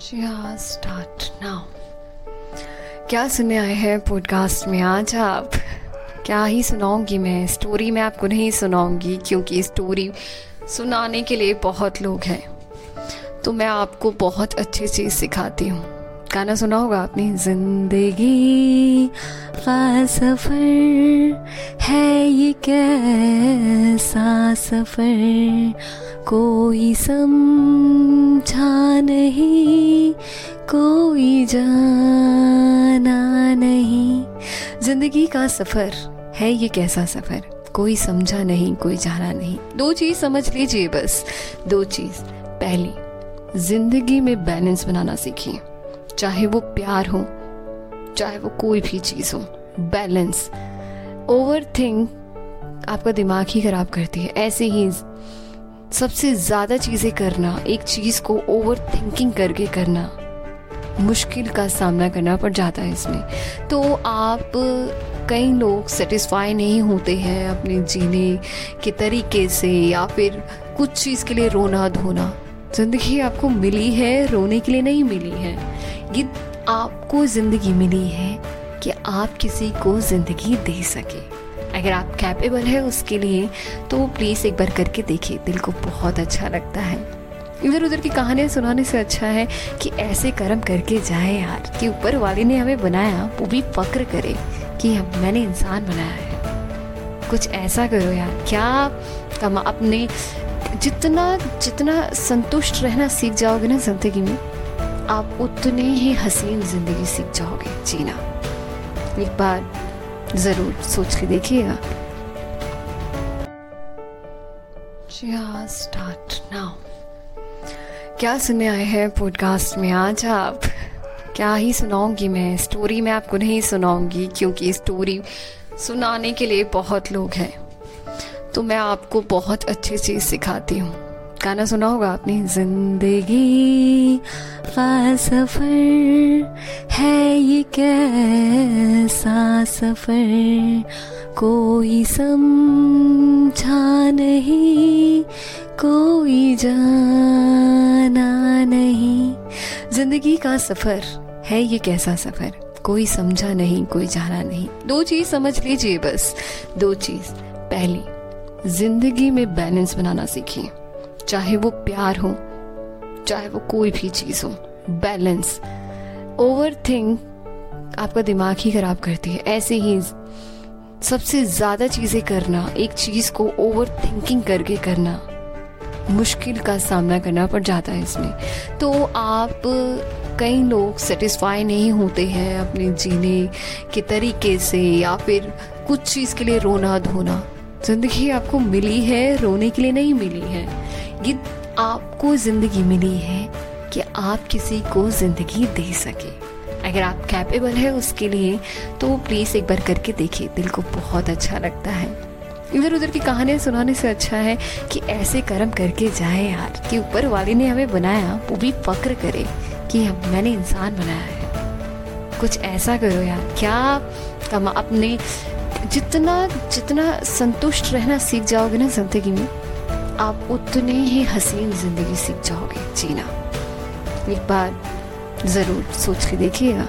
जी हाँ start now क्या सुनने आए हैं पॉडकास्ट में आज आप? क्या ही सुनाऊँगी मैं? स्टोरी मैं आपको नहीं सुनाऊँगी क्योंकि स्टोरी सुनाने के लिए बहुत लोग हैं। तो मैं आपको बहुत अच्छी चीज़ सिखाती हूँ। गाना सुना होगा आपने? ज़िंदगी का सफ़र है ये कैसा सफ़र? कोई समझा नहीं, कोई जाना नहीं। ज़िंदगी का सफ़र है ये कैसा सफ़र? कोई समझा नहीं, कोई जाना नहीं। दो चीज़ समझ लीजिए बस, दो चीज़। पहली, ज़िंदगी में बैलेंस बनाना सीखिए। चाहे वो प्यार हो, चाहे वो कोई भी चीज़ हो बैलेंस ओवर थिंक आपका दिमाग ही खराब करती है। ऐसे ही सबसे ज़्यादा चीज़ें करना, एक चीज़ को ओवर थिंकिंग करके करना, मुश्किल का सामना करना पड़ जाता है इसमें। तो आप कई लोग सेटिस्फाई नहीं होते हैं अपने जीने के तरीके से, या फिर कुछ चीज़ के लिए रोना धोना। ज़िंदगी आपको मिली है, रोने के लिए नहीं मिली है। ये आपको ज़िंदगी मिली है कि आप किसी को ज़िंदगी दे सके। अगर आप कैपेबल है उसके लिए तो प्लीज़ एक बार करके देखिए, दिल को बहुत अच्छा लगता है। इधर उधर की कहानियाँ सुनाने से अच्छा है कि ऐसे कर्म करके जाए यार, कि ऊपर वाले ने हमें बनाया, वो भी फक्र करे कि हम मैंने इंसान बनाया है। कुछ ऐसा करो यार, क्या कमा अपने जितना जितना संतुष्ट रहना सीख जाओगे ना ज़िंदगी में? आप उतने ही हसीन ज़िंदगी सीख जाओगे, जीना। एक बार ज़रूर सोच के देखिएगा। स्टार्ट नाउ क्या सुनने आए हैं पॉडकास्ट में आज आप? क्या ही सुनाऊँगी मैं? स्टोरी मैं आपको नहीं सुनाऊँगी क्योंकि स्टोरी सुनाने के लिए बहुत लोग हैं। तो मैं आपको बहुत अच्छी चीज़ सिखाती हूँ। गाना सुना होगा आपने? ज़िंदगी का सफ़र है ये कैसा सफ़र? कोई समझा नहीं, कोई जाना नहीं। ज़िंदगी का सफ़र है ये कैसा सफ़र? कोई समझा नहीं, कोई जाना नहीं। दो चीज़ समझ लीजिए बस, दो चीज़। पहली, ज़िंदगी में बैलेंस बनाना सीखिए। चाहे वो प्यार हो, चाहे वो कोई भी चीज़ हो बैलेंस ओवर थिंक आपका दिमाग ही खराब करती है। ऐसे ही सबसे ज़्यादा चीज़ें करना, एक चीज़ को ओवर थिंकिंग करके करना, मुश्किल का सामना करना पड़ जाता है इसमें। तो आप कई लोग सेटिस्फाई नहीं होते हैं अपने जीने के तरीके से, या फिर कुछ चीज़ के लिए रोना धोना। ज़िंदगी आपको मिली है, रोने के लिए नहीं मिली है। ये आपको ज़िंदगी मिली है कि आप किसी को ज़िंदगी दे सके। अगर आप कैपेबल है उसके लिए तो प्लीज़ एक बार करके देखिए, दिल को बहुत अच्छा लगता है। इधर उधर की कहानियाँ सुनाने से अच्छा है कि ऐसे कर्म करके जाए यार, कि ऊपर वाले ने हमें बनाया, वो भी फक्र करे कि हम मैंने इंसान बनाया है। कुछ ऐसा करो यार, क्या कमा अपने जितना जितना संतुष्ट रहना सीख जाओगे ना ज़िंदगी में आप उतने ही हसीन ज़िंदगी सीख जाओगे जीना। एक बार ज़रूर सोच के देखिएगा।